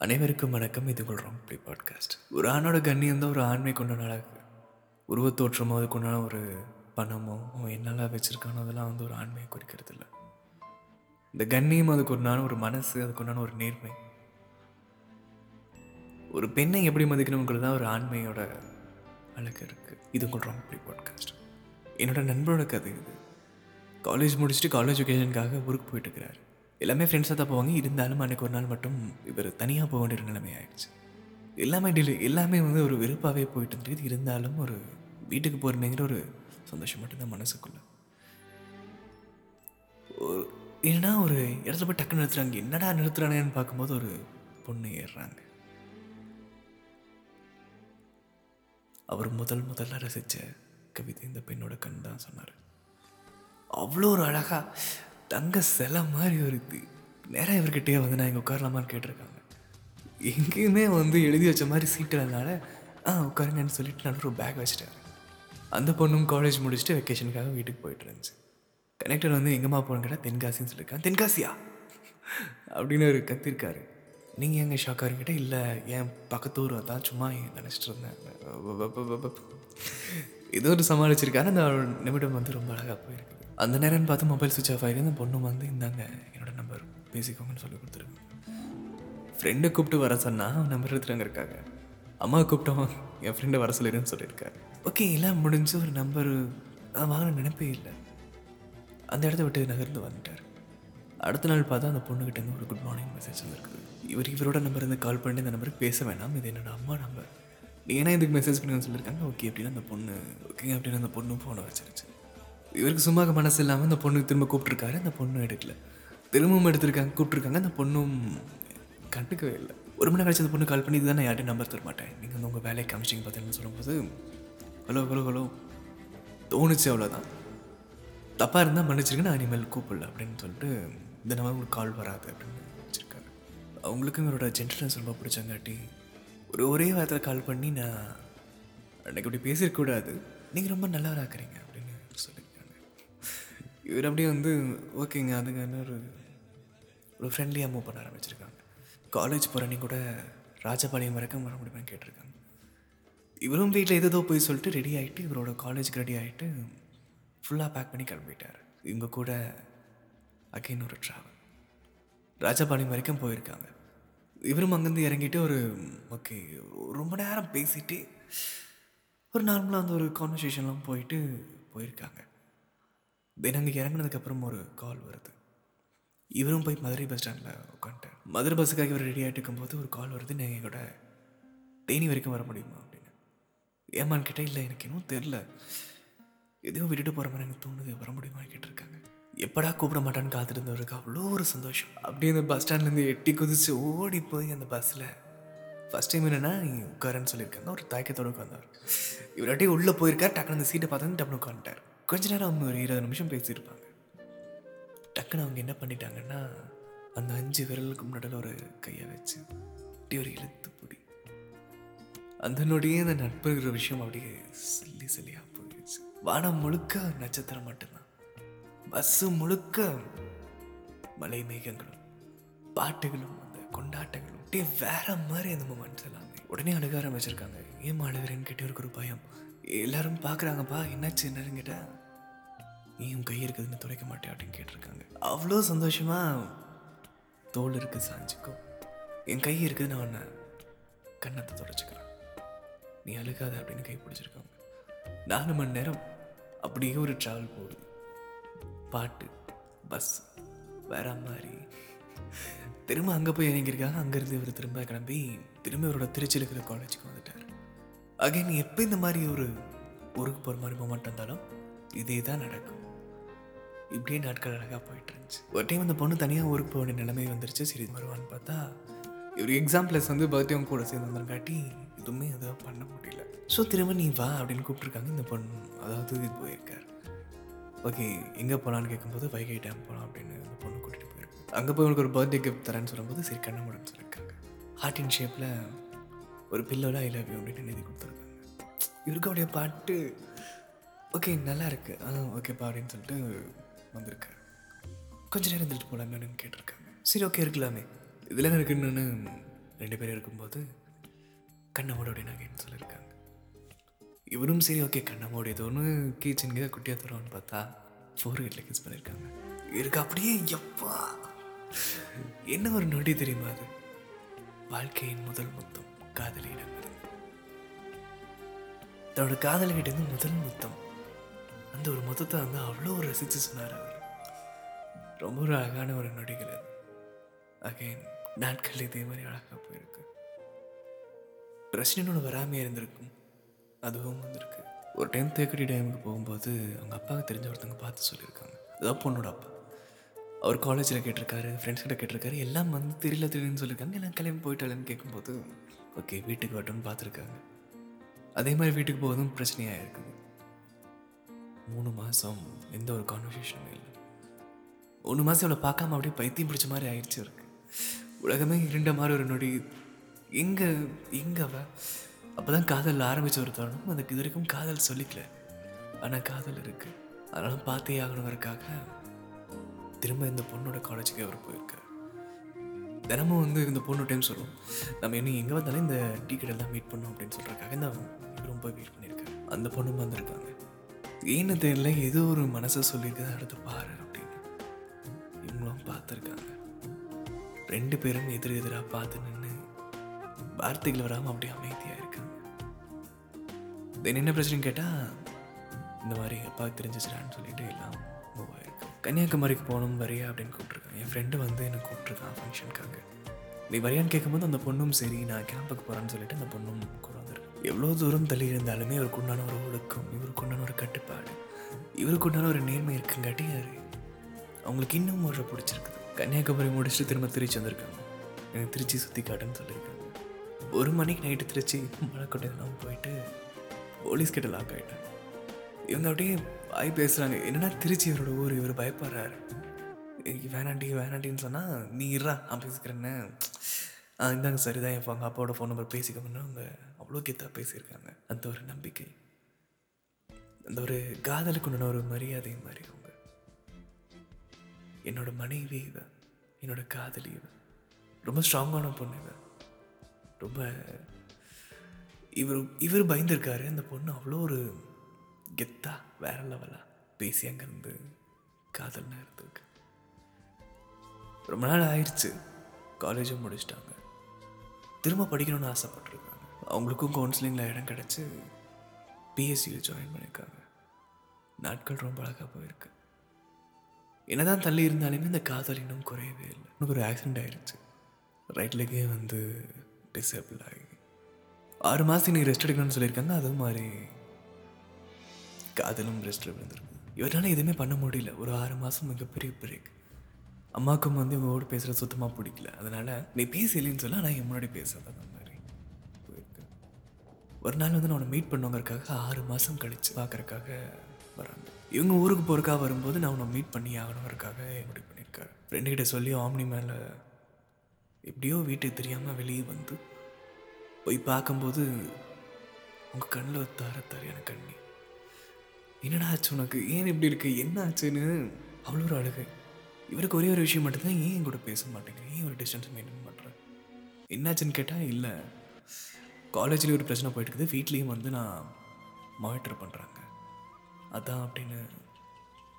அனைவருக்கும் வணக்கம். இது கொள்கிறோம் ப்ளே பாட்காஸ்ட். ஒரு ஆணோட கண்ணியம் தான் ஒரு ஆண்மை கொண்ட நாளாக உருவத்தோற்றமோ அதுக்குண்டான ஒரு பணமோ அவன் என்னெல்லாம் வச்சுருக்கானோ அதெல்லாம் வந்து ஒரு ஆண்மையை குறிக்கிறது இல்லை. இந்த கண்ணியம் அதுக்கு உண்டான ஒரு மனசு அதுக்குண்டான ஒரு நேர்மை. ஒரு பெண்ணை எப்படி மதிக்கணுங்கிறது தான் ஒரு ஆண்மையோட அழகு இருக்குது இது உங்கள் ப்ளே பாட்காஸ்ட். என்னோட நண்பரோட கதை இது. காலேஜ் முடிச்சுட்டு காலேஜ் ஒகேஷனுக்காக ஊருக்கு போயிட்டுருக்கிறாரு எல்லாமே ஃப்ரெண்ட்ஸாக தான் போவாங்க. இருந்தாலும் அன்றைக்கி ஒரு நாள் மட்டும் இவர் தனியாக போக வேண்டிய நிலைமை ஆயிடுச்சு. எல்லாமே டிலே எல்லாமே வந்து ஒரு வெறுப்பாகவே போயிட்டு இருந்தது. இருந்தாலும் ஒரு வீட்டுக்கு போகிறேங்கிற ஒரு சந்தோஷம் மட்டும்தான் மனசுக்குள்ள. ஒரு ஏன்னா ஒரு இடத்துல போய் டக்குன்னு நிறுத்துறாங்க. என்னடா நிறுத்துறானேன்னு பார்க்கும்போது ஒரு பொண்ணு ஏறுறாங்க. அவர் முதல் முதல்ல ரசித்த கவிதை இந்த பெண்ணோட கண் தான் சொன்னார். அவ்வளோ ஒரு அழகாக தங்க சிலை மாதிரி வருது நேராக இவர்கிட்டயே வந்து நான் இங்கே உட்காரலாமான்னு கேட்டிருக்காங்க. எங்கேயுமே வந்து எழுதி வச்ச மாதிரி சீட்டுனால ஆ உட்காருங்கன்னு சொல்லிட்டு நான் ஒரு பேக் வச்சுட்டேன். அந்த பொண்ணும் காலேஜ் முடிச்சுட்டு வெக்கேஷனுக்காக வீட்டுக்கு போயிட்டு இருந்துச்சு. கனெக்டர் வந்து எங்கம்மா போகணும் கேட்டால் தென்காசின்னு சொல்லியிருக்கான் தென்காசியா? அப்படின்னு ஒரு கத்திருக்காரு. நீங்கள் எங்கே ஷாக்காக இருக்கிட்ட இல்லை என் பக்கத்தூர் தான் சும்மா நினச்சிட்டு இருந்தேன். இது ஒரு சமாளிச்சிருக்காரு. அந்த நிமிடம் வந்து ரொம்ப அழகாக போயிருக்குது அந்த நேரம்னு பார்த்து மொபைல் சுவிச் ஆஃப் ஆகிருக்கு அந்த பொண்ணு வந்து இந்தாங்க என்னோட நம்பர் பேசிக்கோங்கன்னு சொல்லி கொடுத்துருங்க ஃப்ரெண்டை கூப்பிட்டு வர சொன்னால் அவன் நம்பர் எடுத்துட்டு இருக்காங்க அம்மா கூப்பிட்டோம் என் ஃப்ரெண்டை வர சொல்லிடுன்னு சொல்லியிருக்காரு. ஓகே எல்லாம் முடிஞ்சு ஒரு நம்பர் வாங்கின நினைப்பே இல்லை. அந்த இடத்த விட்டு நகர்ந்து வந்துட்டார். அடுத்த நாள் பார்த்தா அந்த பொண்ணுக்கிட்ட ஒரு குட் மார்னிங் மெசேஜ் வந்துருக்குது. இவர் இவரோட நம்பர் இருந்து கால் பண்ணி இந்த நம்பருக்கு பேச வேணாம். இது என்னோட அம்மா நம்பர் நீ ஏன்னா இதுக்கு மெசேஜ் பண்ணுங்கன்னு சொல்லியிருக்காங்க. ஓகே அப்படின்னா அந்த பொண்ணு ஓகே அப்படின்னு அந்த பொண்ணு ஃபோனை வச்சிருச்சு. இவருக்கு சும்மா மனசு இல்லாமல் அந்த பொண்ணு திரும்ப கூப்பிட்ருக்காரு அந்த பொண்ணும் எடுக்கல. திரும்பவும் எடுத்திருக்காங்க கூப்பிட்ருக்காங்க அந்த பொண்ணும் கண்டுக்கவே இல்லை. ஒரு மணி நேரம் கழிச்சு அந்த பொண்ணு கால் பண்ணி இதுதான் நான் யார்ட்டையும் நம்பர் தர மாட்டேன். நீங்கள் வந்து உங்கள் வேலையை காமிச்சிங்க பார்த்தீங்கன்னு சொல்லும்போது ஹலோ ஹலோ ஹலோ. தோணுச்சு அவ்வளோதான் தப்பாக இருந்தால் மன்னிச்சிருங்க நான் இனிமேல் கூப்பிடல அப்படின்னு சொல்லிட்டு இந்த நம்ம உங்களுக்கு கால் வராது அப்படின்னு வச்சுருக்காரு. அவங்களுக்கும் இவரோட ஜென்டல்னஸ் ரொம்ப பிடிச்சங்காட்டி ஒரு ஒரே வாரத்தில் கால் பண்ணி நான் அன்னைக்கு இப்படி பேசியிருக்கக்கூடாது நீங்கள் ரொம்ப நல்லவராக இருக்கிறீங்க. இவர் அப்படியே வந்து ஓகேங்க அதுக்கான ஒரு ஒரு ஃப்ரெண்ட்லியாக மூவ் பண்ண ஆரம்பிச்சிருக்காங்க. காலேஜ் போகிற கூட ராஜபாளையம் வரைக்கும் வர முடியுமான்னு கேட்டிருக்காங்க. இவரும் வீட்டில் எதோ போய் சொல்லிட்டு ரெடி ஆகிட்டு இவரோட காலேஜுக்கு ரெடி ஆகிட்டு ஃபுல்லாக பேக் பண்ணி கிளம்பிட்டார். இவங்க கூட அகைன் ஒரு ட்ராவல் ராஜபாளையம் வரைக்கும் போயிருக்காங்க. இவரும் அங்கேருந்து இறங்கிட்டு ஒரு ஓகே ரொம்ப நேரம் பேசிட்டு ஒரு நார்மலாக அந்த ஒரு கான்வர்சேஷன்லாம் போயிட்டு போயிருக்காங்க. தென் அங்கே இறங்கினதுக்கப்புறம் ஒரு கால் வருது. இவரும் போய் மதுரை பஸ் ஸ்டாண்டில் உட்காந்துட்டார் மதுரை பஸ்ஸுக்காக இவர் ரெடி ஆகிட்டு இருக்கும்போது ஒரு கால் வருது. நீங்கள் கூட தேனி வரைக்கும் வர முடியுமா அப்படின்னு. ஏமான்னு கேட்டால் இல்லை எனக்கு இன்னும் தெரில எதையும் விட்டுட்டு போகிற மாதிரி எனக்கு தோணுது. வர முடியுமான்னு கேட்டிருக்காங்க. எப்படா கூப்பிட மாட்டான்னு காத்திருந்தவருக்கு அவ்வளோ ஒரு சந்தோஷம். அப்படியே அந்த பஸ் ஸ்டாண்ட்லேருந்து எட்டி குதிச்சு ஓடி போய் அந்த பஸ்ஸில் ஃபஸ்ட் டைம் என்னென்னா உட்காரன்னு சொல்லியிருக்காங்க. ஒரு தாக்கத்தோடு உட்காந்தார் இவராட்டி உள்ளே போயிருக்கார். டக்குனு அந்த சீட்டை பார்த்து டப்புனு உட்காந்துட்டார். கொஞ்ச நேரம் அவங்க ஒரு இருபது நிமிஷம் பேசியிருப்பாங்க. டக்குன்னு அவங்க என்ன பண்ணிட்டாங்கன்னா அந்த அஞ்சு விரலுக்கு முன்னாடி ஒரு கையை வச்சு அப்படி ஒரு இழுத்து பிடி. அந்த அந்த நட்புங்கிற விஷயம் அப்படியே சொல்லி சில்லியாக போயிடுச்சு. வானம் முழுக்க நட்சத்திரம் மட்டும்தான். பஸ்ஸு முழுக்க மலை மேகங்களும் பாட்டுகளும் அந்த கொண்டாட்டங்களும் அப்படியே வேற மாதிரி அந்த மொமெண்ட்ஸ் எல்லாமே. உடனே அழுக ஆரம்பிச்சிருக்காங்க ஏன் அழுகிறேன்னு கேட்டு ஒரு பயம். எல்லாரும் பார்க்குறாங்கப்பா என்னாச்சு என்னன்னு கேட்டால் நீ உன் கை இருக்குதுன்னு துடைக்க மாட்டேன் அப்படின்னு கேட்டிருக்காங்க. அவ்வளோ சந்தோஷமா தோல் இருக்கு சாஞ்சிக்கோ என் கை இருக்குது நான் உன்னை கன்னத்தை துடைச்சிக்கிறேன். நீ அழுகாத அப்படின்னு கை பிடிச்சிருக்காங்க. நாலு மணி நேரம் அப்படியே ஒரு ட்ராவல் போகுது. பாட்டு பஸ் வேற மாதிரி. திரும்ப அங்கே போய் இறங்கியிருக்காங்க. அங்கேருந்து இவர் திரும்ப கிளம்பி திரும்ப இவரோட திருச்சியில் இருக்கிற காலேஜுக்கு வந்துட்டார். அகைன் எப்போ இந்த மாதிரி ஒரு ஊருக்கு போகிற மாதிரி மூமெண்ட் வந்தாலும் இதே தான் நடக்கும். இப்படியே நாட்கள் அழகாக போயிட்டு இருந்துச்சு. ஒரு டைம் அந்த பொண்ணு தனியாக ஊருக்கு போக வேண்டிய நிலைமை வந்துருச்சு. சரி வருவான்னு பார்த்தா ஒரு எக்ஸாம் ப்ளஸ் வந்து பர்த்டேவும் கூட சேர்ந்து வந்தங்காட்டி எதுவுமே எதாவது பண்ண முடியல. ஸோ திரும்ப நீ வா அப்படின்னு கூப்பிட்ருக்காங்க இந்த பொண்ணு அதாவது இது போயிருக்கார். ஓகே எங்கே போகலான்னு கேட்கும்போது வைகை டேம் போகலாம் அப்படின்னு அந்த பொண்ணு கூட்டிகிட்டு போயிருக்கேன் அங்கே போய் உனக்கு ஒரு பர்த்டே கிஃப்ட் தரேன்னு சொல்லும்போது சரி கண்ண முடியும் சொல்லியிருக்காங்க ஹார்ட் இன் ஷேப்பில் ஒரு பில்லோட ஐ லவ் யூ அப்படின்னு எழுதி கொடுத்துருக்காங்க. இவருக்கு அப்படியே பாட்டு ஓகே நல்லா இருக்கு ஆ ஓகேப்பா அப்படின்னு சொல்லிட்டு வந்திருக்காரு. கொஞ்ச நேரம் இருந்துட்டு போகலாமே அப்படின்னு கேட்டிருக்காங்க. சரி ஓகே இருக்கலாமே. இதில் இருக்குன்னு ரெண்டு பேரும் இருக்கும்போது கண்ணை மூட அப்படின்னாங்கன்னு சொல்லியிருக்காங்க. இவரும் சரி ஓகே கண்ணை மூடி ஏதோ ஒன்று கீச்சனுக்கு குட்டியாக தருவான்னு பார்த்தா ஃபோர் வீட்டில் கிஸ் பண்ணியிருக்காங்க. இவருக்கு அப்படியே எப்பா! என்ன ஒரு நொடி தெரியுமா அது? வாழ்க்கையின் முதல் மொத்தம். காதலியிடம் தன்னோட தன்னோட காதலிகிட்டேருந்து முதல் முத்தம். அந்த ஒரு முத்தத்தை வந்து அவ்வளோ ரசித்து சொன்னார் அவர். ரொம்ப ஒரு அழகான ஒரு நொடிகள் அது. அகைன் நாட்கள் இதே மாதிரி அழகாக போயிருக்கு. பிரச்சனையோட வராமையாக இருந்திருக்கும். அதுவும் வந்திருக்கு. ஒரு டைம் தேக்கடி டைமுக்கு போகும்போது அவங்க அப்பாவுக்கு தெரிஞ்ச ஒருத்தவங்க பார்த்து சொல்லியிருக்காங்க. அதான் பொண்ணோட அப்பா. அவர் காலேஜில் கேட்டிருக்காரு ஃப்ரெண்ட்ஸ் கிட்ட கேட்டிருக்காரு எல்லாம் வந்து தெரியல தெரியலன்னு சொல்லியிருக்காங்க. எல்லாம் கிளம்பி போயிட்டாலன்னு கேட்கும்போது ஓகே வீட்டுக்கு வரட்டும்னு பார்த்துருக்காங்க. அதே மாதிரி வீட்டுக்கு போவதும் பிரச்சனையாக இருக்குது. மூணு மாதம் எந்த ஒரு கான்வர்சேஷனும் இல்லை. மூணு மாதம் இவ்வளோ பார்க்காம அப்படியே பைத்தியம் பிடிச்ச மாதிரி ஆயிடுச்சு இருக்கு உலகமே இருண்ட மாதிரி ஒரு நொடி. எங்கே எங்கே அவள் அப்போ தான் காதல் ஆரம்பிச்ச ஒரு தருணம். அதுக்கு இது வரைக்கும் காதல் சொல்லிக்கல. ஆனால் காதல் இருக்குது அதனால பார்த்தே ஆகணுங்கிறதுக்காக திரும்ப இந்த பொண்ணோட காலேஜுக்கு அவர் போயிருக்கார். தினமும் வந்து இந்த பொண்ணு டைம் சொல்லுவோம். நம்ம இன்னும் எங்கே வந்தாலும் இந்த டீ கடையில் மீட் பண்ணோம் அப்படின்னு சொல்கிறக்காக இந்த ரொம்ப வெயிட் பண்ணியிருக்காங்க அந்த பொண்ணும் வந்திருக்காங்க. ஏன்னு தெரியல ஏதோ ஒரு மனசை சொல்லியிருக்கதை அடுத்து பாரு அப்படின்னு. இவங்களும் பார்த்துருக்காங்க. ரெண்டு பேரும் எதிர் எதிராக பார்த்து நின்று வார்த்தைகள் வராமல் அப்படியே அமைதியாக இருக்காங்க. தென் என்ன பிரச்சனைன்னு கேட்டால் இந்த மாதிரி அப்பாவுக்கு தெரிஞ்சிச்சிடான்னு சொல்லிட்டு எல்லாம் மூவ் ஆயிருக்கு. கன்னியாகுமரிக்கு போகணும் வரையா அப்படின்னு கூப்பிட்டு என் ஃப்ரெண்டு வந்து என்னை கூப்பிட்ருக்கான் ஃபங்க்ஷனுக்காக நீ வரியான்னு கேட்கும்போது அந்த பொண்ணும் சரி நான் கேம்புக்கு போகிறேன்னு சொல்லிட்டு அந்த பொண்ணும் கூட வந்திருக்கு. எவ்வளோ தூரம் தள்ளி இருந்தாலுமே அவருக்கு உண்டான ஒரு ஒழுக்கம் இவருக்கு உண்டான ஒரு கட்டுப்பாடு இவருக்கு உண்டான ஒரு நேர்மை இருக்குங்காட்டி அது அவங்களுக்கு இன்னும் ஒரு பிடிச்சிருக்குது. கன்னியாகுமரி முடிச்சுட்டு திரும்ப திருச்சி வந்திருக்காங்க. எனக்கு திருச்சி சுற்றி காட்டுன்னு சொல்லியிருக்காங்க. ஒரு மணிக்கு நைட்டு திருச்சி மலைக்கோட்டையெல்லாம் போயிட்டு போலீஸ் கிட்ட லாக் ஆகிட்டேன் இவங்க அப்படியே ஆய் பேசுகிறாங்க என்னன்னா திருச்சி இவரோட ஊர்? இவர் பயப்படுறாரு. வேணாண்டி வேணாண்டின்னு சொன்னால் நீ இருறா நான் பேசிக்கிறேன்னு. இந்தாங்க இந்தாங்க சரிதான் என் அவங்க அப்பாவோட ஃபோன் நம்பர் பேசிக்கணும்னு அவங்க அவ்வளோ கெத்தாக பேசியிருக்காங்க. அந்த ஒரு நம்பிக்கை. அந்த ஒரு காதலுக்கு உண்டான ஒரு மரியாதை மாதிரி அவங்க. என்னோட மனைவி இவ என்னோட காதலி இவ. ரொம்ப ஸ்ட்ராங்கான பொண்ணு இவ. ரொம்ப இவர் இவர் பயந்துருக்காரு அந்த பொண்ணு அவ்வளோ ஒரு கெத்தா வேற லெவலாக பேசி அங்கேருந்து காதல் நேரத்துக்கு. ரொம்ப நாள் ஆயிடுச்சு. காலேஜும் முடிச்சிட்டாங்க. திரும்ப படிக்கணும்னு ஆசைப்பட்டிருக்காங்க. அவங்களுக்கும் கவுன்சிலிங்கில் இடம் கிடச்சி பிஎஸ்சியில் ஜாயின் பண்ணியிருக்காங்க. நாட்கள் ரொம்ப அழகாக போயிருக்கு. என்னதான் தள்ளி இருந்தாலுமே இந்த காதல் இன்னும் குறையவே இல்லை. எனக்கு ஒரு ஆக்சிடென்ட் ஆயிடுச்சு. ரைட் லெக்கே வந்து டிசேபிள் ஆகி. ஆறு மாதம் நீ ரெஸ்ட் எடுக்கணும்னு சொல்லியிருக்காங்க. அது மாதிரி காதலும் ரெஸ்ட்டில் விழுந்திருக்கு. இவரால் எதுவுமே பண்ண முடியல. ஒரு ஆறு மாதம் மிகப்பெரிய பிரேக் அம்மாவுக்கும் வந்து இவங்களோட பேசுகிறது சுத்தமாக பிடிக்கல. அதனால் நீ பேசலைன்னு சொல்ல நான் என் முன்னாடி பேசாத அந்த மாதிரி போயிருக்கேன் ஒரு நாள் வந்து நான் உன்னை மீட் பண்ணுவங்கிறதுக்காக ஆறு மாதம் கழித்து பார்க்குறக்காக வராங்க. இவங்க ஊருக்கு போகிறக்காக வரும்போது நான் உன்னை மீட் பண்ணி ஆகணுங்கிறதுக்காக முடிவு பண்ணியிருக்காரு. ஃப்ரெண்டுக்கிட்ட சொல்லி ஆம்னி மேலே எப்படியோ வீட்டுக்கு தெரியாமல் வெளியே வந்து போய் பார்க்கும்போது உங்கள் கண்ணில் தர தாரியான கண்ணி. என்னடா ஆச்சு உனக்கு? ஏன் இப்படி இருக்கு? என்ன ஆச்சுன்னு? அவ்வளோ ஒரு அழுகை. இவருக்கு ஒரே ஒரு விஷயம் மட்டும்தான் ஏன் என் கூட பேச மாட்டேங்கிறேன் ஏன் ஒரு டிஸ்டன்ஸ் மெயின்டைன் பண்ணுறேன் என்னாச்சுன்னு கேட்டால் இல்லை. காலேஜ்லேயும் ஒரு பிரச்சனை போயிட்டு இருக்குது. வீட்லேயும் வந்து நான் மானிட்டர் பண்ணுறாங்க அதான் அப்படின்னு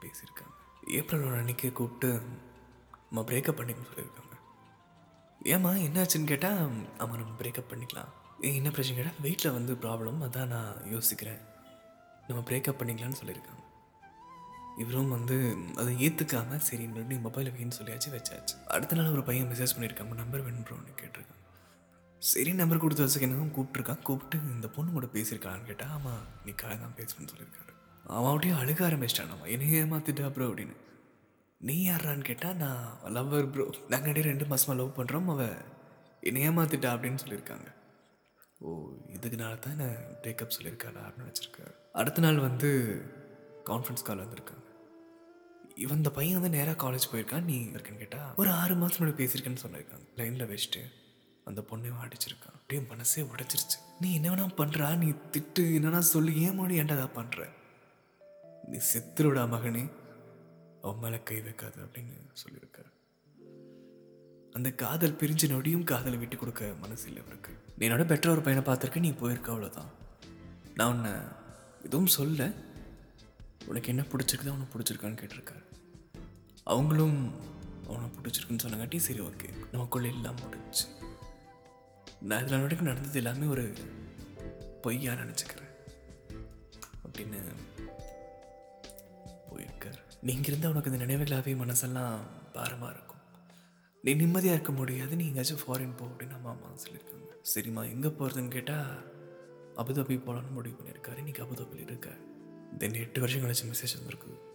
பேசியிருக்காங்க. ஏப்ரலோட அன்னைக்கு கூப்பிட்டு நம்ம பிரேக்கப் பண்ணிக்கணும்னு சொல்லியிருக்காங்க. ஏம்மா என்னாச்சுன்னு கேட்டால் ஆமாம் நம்ம பிரேக்கப் பண்ணிக்கலாம். ஏன் என்ன பிரச்சனை? கேட்டால் வெயிட்டில் வந்து ப்ராப்ளம் அதான் நான் யோசிக்கிறேன். நம்ம பிரேக்கப் பண்ணிக்கலாம்னு சொல்லியிருக்காங்க. இவரும் வந்து அதை ஏற்றுக்காம சரி மறுபடியும் மொபைல் வைன்னு சொல்லியாச்சு வச்சாச்சு. அடுத்த நாள் ஒரு பையன் மெசேஜ் பண்ணியிருக்காங்க நம்பர் வேணுன்றோன்னு ப்ரோன்னு சரி நம்பர் கொடுத்து வச்சுக்கணும் கூப்பிட்ருக்கான் கூப்பிட்டு இந்த பொண்ணு கூட பேசியிருக்கான்னு கேட்டால் ஆமாம் நீ காலை தான் பேசணும்னு சொல்லியிருக்காரு. அவன் அப்படியே அழுக ஆரம்பிச்சிட்டான் நம்ம என்னையே ஏமாத்திட்டா ப்ரோ அப்படின்னு. நீ யாரான்னு கேட்டால் நான் லவ்வர் ப்ரோ நாங்கள் இடையே ரெண்டு மாதமாக லவ் பண்ணுறோம் அவள் என்னை ஏமாத்திட்டா அப்படின்னு சொல்லியிருக்காங்க. ஓ இதுக்குனால தான் நான் பிரேக்கப் சொல்லியிருக்காளா அப்படின்னு நினச்சிருக்காரு. அடுத்த நாள் வந்து கான்ஃபரன்ஸ் கால் வந்திருக்காங்க. இவன் இந்த பையன் வந்து நேராக காலேஜ் போயிருக்கான் நீ இருக்கேன்னு கேட்டால் ஒரு ஆறு மாதம் முன்னாடி பேசியிருக்கேன்னு சொல்லியிருக்காங்க. லைனில் வச்சுட்டு அந்த பொண்ணையும் அடிச்சிருக்கான் அப்படியே மனசே உடைச்சிருச்சு. நீ என்ன வேணா பண்ணுறா நீ திட்டு என்னன்னா சொல்லி ஏன் மொழி ஏன்டா பண்ணுற நீ செத்துருடா மகனே அவன் மேலே கை வைக்காது அப்படின்னு சொல்லியிருக்காரு. அந்த காதல் பிரிஞ்ச நொடியும் காதலை விட்டு கொடுக்க மனசு இல்லை அவருக்கு நீ என்னோட பெற்ற ஒரு பையனை பார்த்துருக்க நீ போயிருக்க அவ்வளோதான் நான் உன்னை எதுவும் சொல்ல உனக்கு என்ன பிடிச்சிருக்குதோ அவனை பிடிச்சிருக்கான்னு கேட்டிருக்காரு. அவங்களும் அவனை பிடிச்சிருக்குன்னு சொன்னங்காட்டி சரி ஓகே. நமக்குள்ள எல்லாம் முடிஞ்சு. நான் இதில் வரைக்கும் நடந்தது எல்லாமே ஒரு பொய்யா நினச்சிக்கிறேன். அப்படின்னு போயிருக்கார். நீங்கள் இருந்தால் உனக்கு இந்த நினைவுகளாகவே மனசெல்லாம் பாரமாக இருக்கும். நீ நிம்மதியாக இருக்க முடியாது நீ எங்கேயாச்சும் ஃபாரின் போ அப்படின்னு அம்மா அம்மா சொல்லியிருக்காங்க சரிம்மா எங்கே போகிறதுன்னு கேட்டால் அபுதாபி போகலான்னு முடிவு பண்ணியிருக்காரு. இன்னைக்கு அபுதாபியில் இருக்க தென் எட்டு வருஷம் கழிச்சு மெசேஜ் வந்திருக்கு.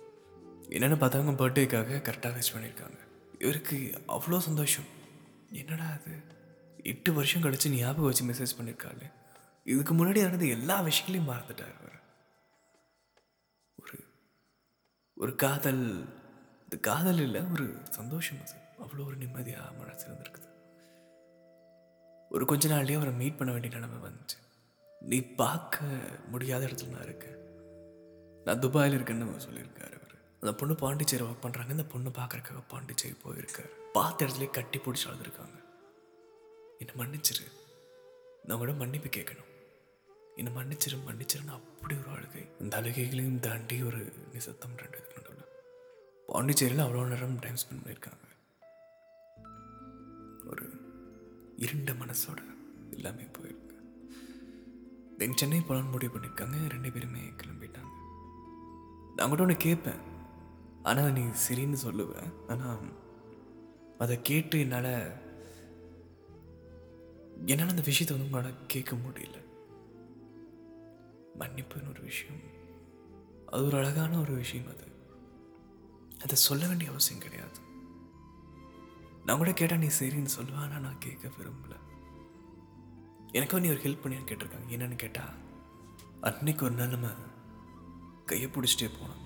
என்னென்னு பார்த்தவங்க பர்த்டேக்காக கரெக்டாக விஷ் பண்ணியிருக்காங்க. இவருக்கு அவ்வளோ சந்தோஷம். என்னடா அது? எட்டு வருஷம் கழிச்சு ஞாபகம் வச்சு மெசேஜ் பண்ணியிருக்காரு இதுக்கு முன்னாடி நடந்த எல்லா விஷயங்களையும் மறந்துட்டார் அவர். ஒரு ஒரு காதல் இது காதல் இல்லை ஒரு சந்தோஷம் அது. அவ்வளோ ஒரு நிம்மதியாக மனசு இருந்திருக்குது ஒரு கொஞ்ச நாள்லேயே அவரை மீட் பண்ண வேண்டிய நிலைமை வந்துச்சு. நீ பார்க்க முடியாத இடத்துல நான் இருக்கேன். நான் துபாயில் இருக்கேன்னு சொல்லியிருக்காரு. அந்த பொண்ணு பாண்டிச்சேரி ஒர்க் பண்ணுறாங்க இந்த பொண்ணு பார்க்குறக்காக பாண்டிச்சேரி போயிருக்காரு பார்த்த இடத்துல கட்டி பிடிச்சி அழுதுருக்காங்க. என்னை மன்னிச்சிரு. நான் கூட மன்னிப்பு கேட்கணும். என்னை மன்னிச்சிரு மன்னிச்சிருன்னு அப்படி ஒரு அழுகை இந்த அழுகைகளையும் தாண்டி ஒரு நிசத்தம் ரெண்டு இதுக்கு நடுவில். பாண்டிச்சேரியில் அவ்வளோ நேரம் டைம் ஸ்பெண்ட் பண்ணியிருக்காங்க. ஒரு இருண்ட மனசோட எல்லாமே போயிருக்கு. தென் சென்னை போகலான்னு முடிவு பண்ணியிருக்காங்க. ரெண்டு பேருமே கிளம்பிட்டாங்க. நான் கூட ஒன்று கேட்பேன். ஆனால் நீ சரின்னு சொல்லுவேன் ஆனால் அதை கேட்டு என்னால் என்னால் அந்த விஷயத்தை வந்து உங்களால் கேட்க முடியல. மன்னிப்புன்னு ஒரு விஷயம். அது ஒரு அழகான ஒரு விஷயம் அது. அதை சொல்ல வேண்டிய அவசியம் கிடையாது. நான் கூட கேட்டால் நீ சரின்னு சொல்லுவேன் ஆனால் நான் கேட்க விரும்பல. எனக்கும் நீ ஒரு ஹெல்ப் பண்ணியான்னு கேட்டிருக்காங்க. என்னன்னு கேட்டால் அன்னைக்கு ஒரு நாள் நம்ம கையை பிடிச்சிட்டே போனோம்.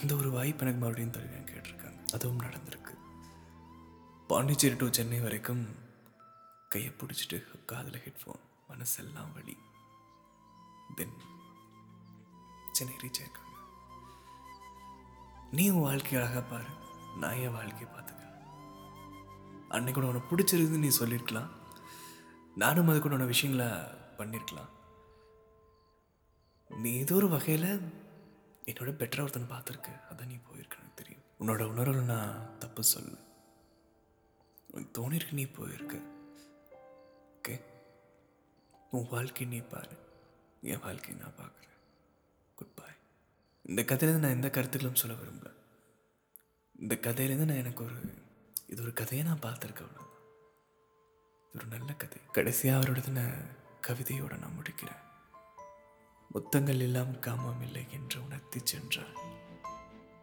அந்த ஒரு வாய்ப்பு எனக்கு மறுபடியும் தருவேன் கேட்டிருக்காங்க. அதுவும் நடந்திருக்கு. பாண்டிச்சேரி டு சென்னை வரைக்கும் கையை பிடிச்சிட்டு காதில் ஹெட்ஃபோன் மனசெல்லாம் வழி தென் சென்னை ரீச் ஆயிருக்காங்க. நீ உன் வாழ்க்கையை அழகா பாரு. நான் என் வாழ்க்கையை பார்த்துக்கிறேன். அன்னைக்கு கூட உனக்கு பிடிச்சிருக்குன்னு நீ சொல்லியிருக்கலாம். நானும் அதுக்கு உன்னோட விஷயங்களை பண்ணியிருக்கலாம். நீ ஏதோ ஒரு வகையில் என்னோட பெட்டராக ஒருத்தனை பார்த்துருக்கு. அதான் நீ போயிருக்க எனக்கு தெரியும். உன்னோட உணர்வு நான் தப்பு சொல் உனக்கு தோணிருக்கு நீ போயிருக்க. ஓகே? உன் வாழ்க்கை நீ பாரு. என் வாழ்க்கையை நான் பார்க்குறேன். குட் பாய் இந்த கதையிலேருந்து நான் எந்த கருத்துக்களும் சொல்ல விரும்பல. இந்த கதையிலேருந்து நான் எனக்கு ஒரு இது ஒரு கதையை நான் பார்த்துருக்கேன் அவ்வளோதான் இது ஒரு நல்ல கதை. கடைசியாக அவரோட கவிதையோட நான் முடிக்கிறேன். முத்தங்கள் எல்லாம் காமம் இல்லை என்று உணர்த்தி சென்றார்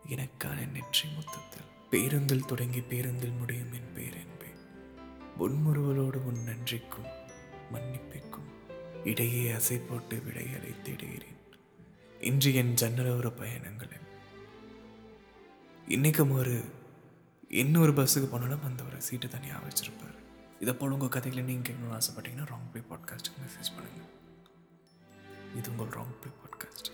எனக்கான நெற்றி முத்தத்தில். பேருந்தில் தொடங்கி பேருந்தில் முடியும் என் பேர் முன்முறுவலோடு உன் நன்றிக்கும் மன்னிப்பிற்கும் இடையே அசை போட்டு விடையலை தேடுகிறேன் இன்று என் ஜன்னலோர பயணங்களில் இன்னைக்கும் ஒரு இன்னொரு பஸ்ஸுக்கு போனாலும் அந்த ஒரு சீட்டு தனியாக வச்சிருப்பாரு. இதை போல் உங்கள் கதைகளை நீங்கள் கேட்கணும்னு ஆசைப்பட்டீங்கன்னா ராங் பே பாட்காஸ்ட்டுக்கு மெசேஜ் பண்ணுங்கள். இது உங்கள் ராங் பிளே பாட்காஸ்ட்.